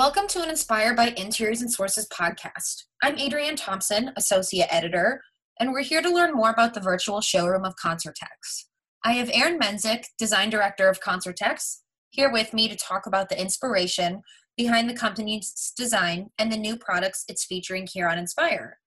Welcome to an Inspired by Interiors and Sources podcast. I'm Adrienne Thompson, Associate Editor, and we're here to learn more about the virtual showroom of Concertex. I have Aaron Menzik, Design Director of Concertex, here with me to talk about the inspiration behind the company's design and the new products it's featuring here on Inspire.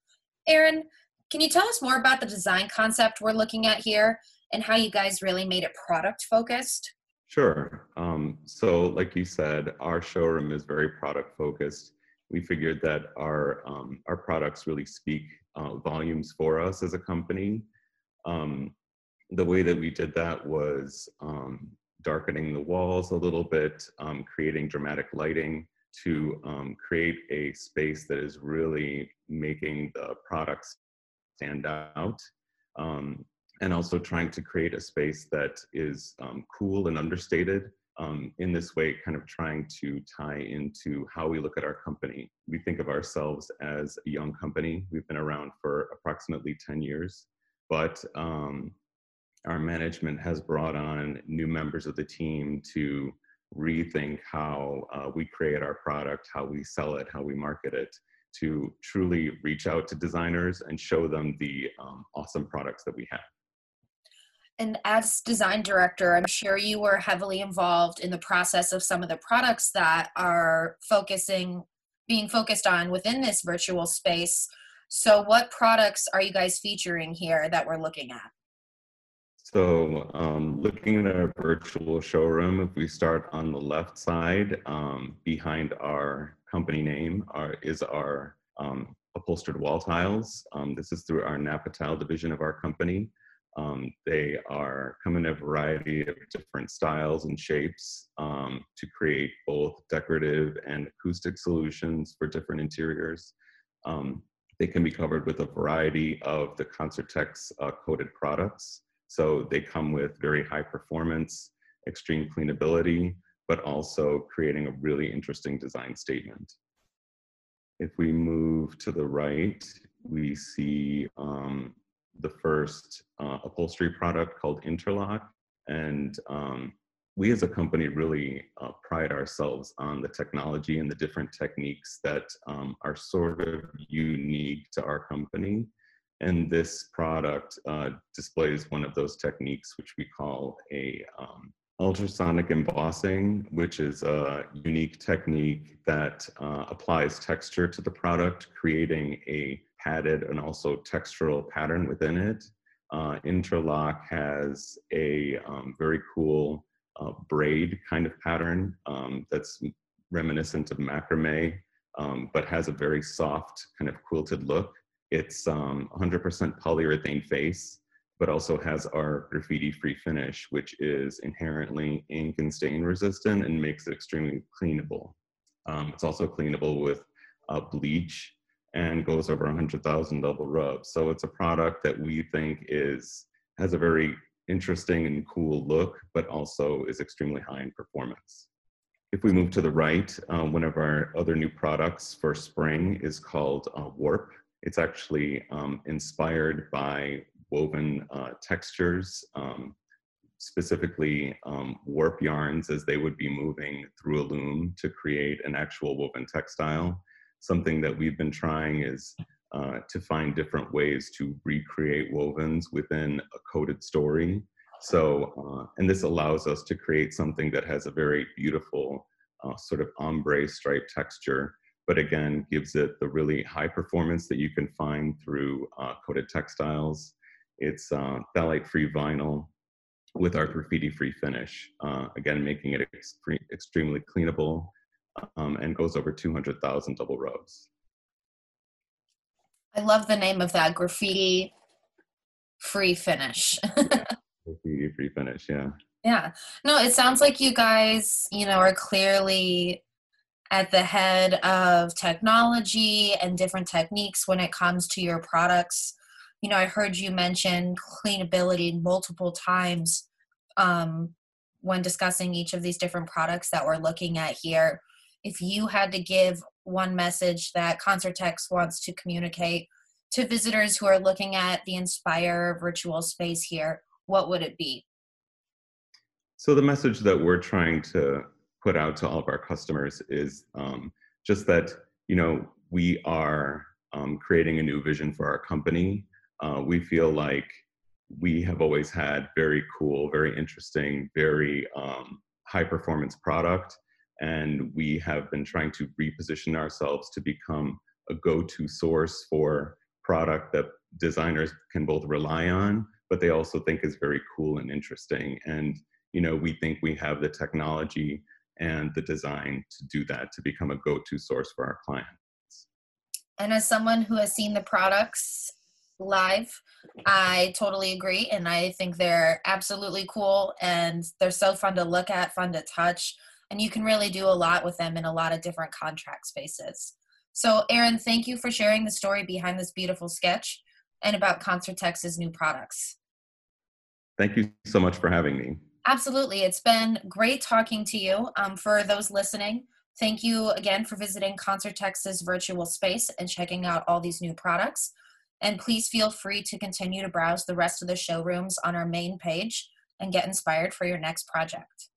Aaron, can you tell us more about the design concept we're looking at here and how you guys really made it product focused? Sure. Um, so, like you said, our showroom is very product focused. We figured that our um, our products really speak uh, volumes for us as a company. Um, the way that we did that was um, darkening the walls a little bit, um, creating dramatic lighting to um, create a space that is really making the products stand out. Um, and also trying to create a space that is um, cool and understated. Um, in this way, kind of trying to tie into how we look at our company. We think of ourselves as a young company. We've been around for approximately 10 years, but um, our management has brought on new members of the team to rethink how uh, we create our product, how we sell it, how we market it, to truly reach out to designers and show them the um, awesome products that we have. And as design director, I'm sure you were heavily involved in the process of some of the products that are focusing, being focused on within this virtual space. So, what products are you guys featuring here that we're looking at? So, um, looking at our virtual showroom, if we start on the left side, um, behind our company name are, is our um, upholstered wall tiles. Um, this is through our Napa Tile division of our company. Um, they are come in a variety of different styles and shapes um, to create both decorative and acoustic solutions for different interiors. Um, they can be covered with a variety of the Concertex uh, coated products. So they come with very high performance, extreme cleanability, but also creating a really interesting design statement. If we move to the right, we see um, the first uh, upholstery product called Interlock. And um, we as a company really uh, pride ourselves on the technology and the different techniques that um, are sort of unique to our company. And this product uh, displays one of those techniques, which we call a um, ultrasonic embossing, which is a unique technique that uh, applies texture to the product, creating a padded and also textural pattern within it. Uh, Interlock has a um, very cool uh, braid kind of pattern um, that's reminiscent of macrame, um, but has a very soft kind of quilted look. It's 100% um, polyurethane face, but also has our graffiti-free finish, which is inherently ink and stain resistant and makes it extremely cleanable. Um, it's also cleanable with uh, bleach and goes over 100,000 double rubs. So it's a product that we think is has a very interesting and cool look, but also is extremely high in performance. If we move to the right, um, one of our other new products for spring is called uh, Warp. It's actually um, inspired by woven uh, textures, um, specifically um, warp yarns as they would be moving through a loom to create an actual woven textile something that we've been trying is uh, to find different ways to recreate wovens within a coated story. So, uh, and this allows us to create something that has a very beautiful uh, sort of ombre stripe texture, but again, gives it the really high performance that you can find through uh, coated textiles. It's uh, phthalate free vinyl with our graffiti free finish, uh, again, making it extremely cleanable um, and goes over 200,000 double rubs. I love the name of that graffiti free finish. graffiti free finish, yeah. Yeah. No, it sounds like you guys, you know, are clearly at the head of technology and different techniques when it comes to your products. You know, I heard you mention cleanability multiple times um, when discussing each of these different products that we're looking at here if you had to give one message that Concertex wants to communicate to visitors who are looking at the Inspire virtual space here, what would it be? So, the message that we're trying to put out to all of our customers is um, just that you know we are um, creating a new vision for our company. Uh, we feel like we have always had very cool, very interesting, very um, high performance product, and we have been trying to reposition ourselves to become a go-to source for product that designers can both rely on, but they also think is very cool and interesting. And you know, we think we have the technology and the design to do that to become a go-to source for our clients. And as someone who has seen the products live, I totally agree. And I think they're absolutely cool and they're so fun to look at, fun to touch. And you can really do a lot with them in a lot of different contract spaces. So, Aaron, thank you for sharing the story behind this beautiful sketch and about Concertex's new products. Thank you so much for having me. Absolutely. It's been great talking to you. Um, for those listening, thank you again for visiting Concertex's virtual space and checking out all these new products. And please feel free to continue to browse the rest of the showrooms on our main page and get inspired for your next project.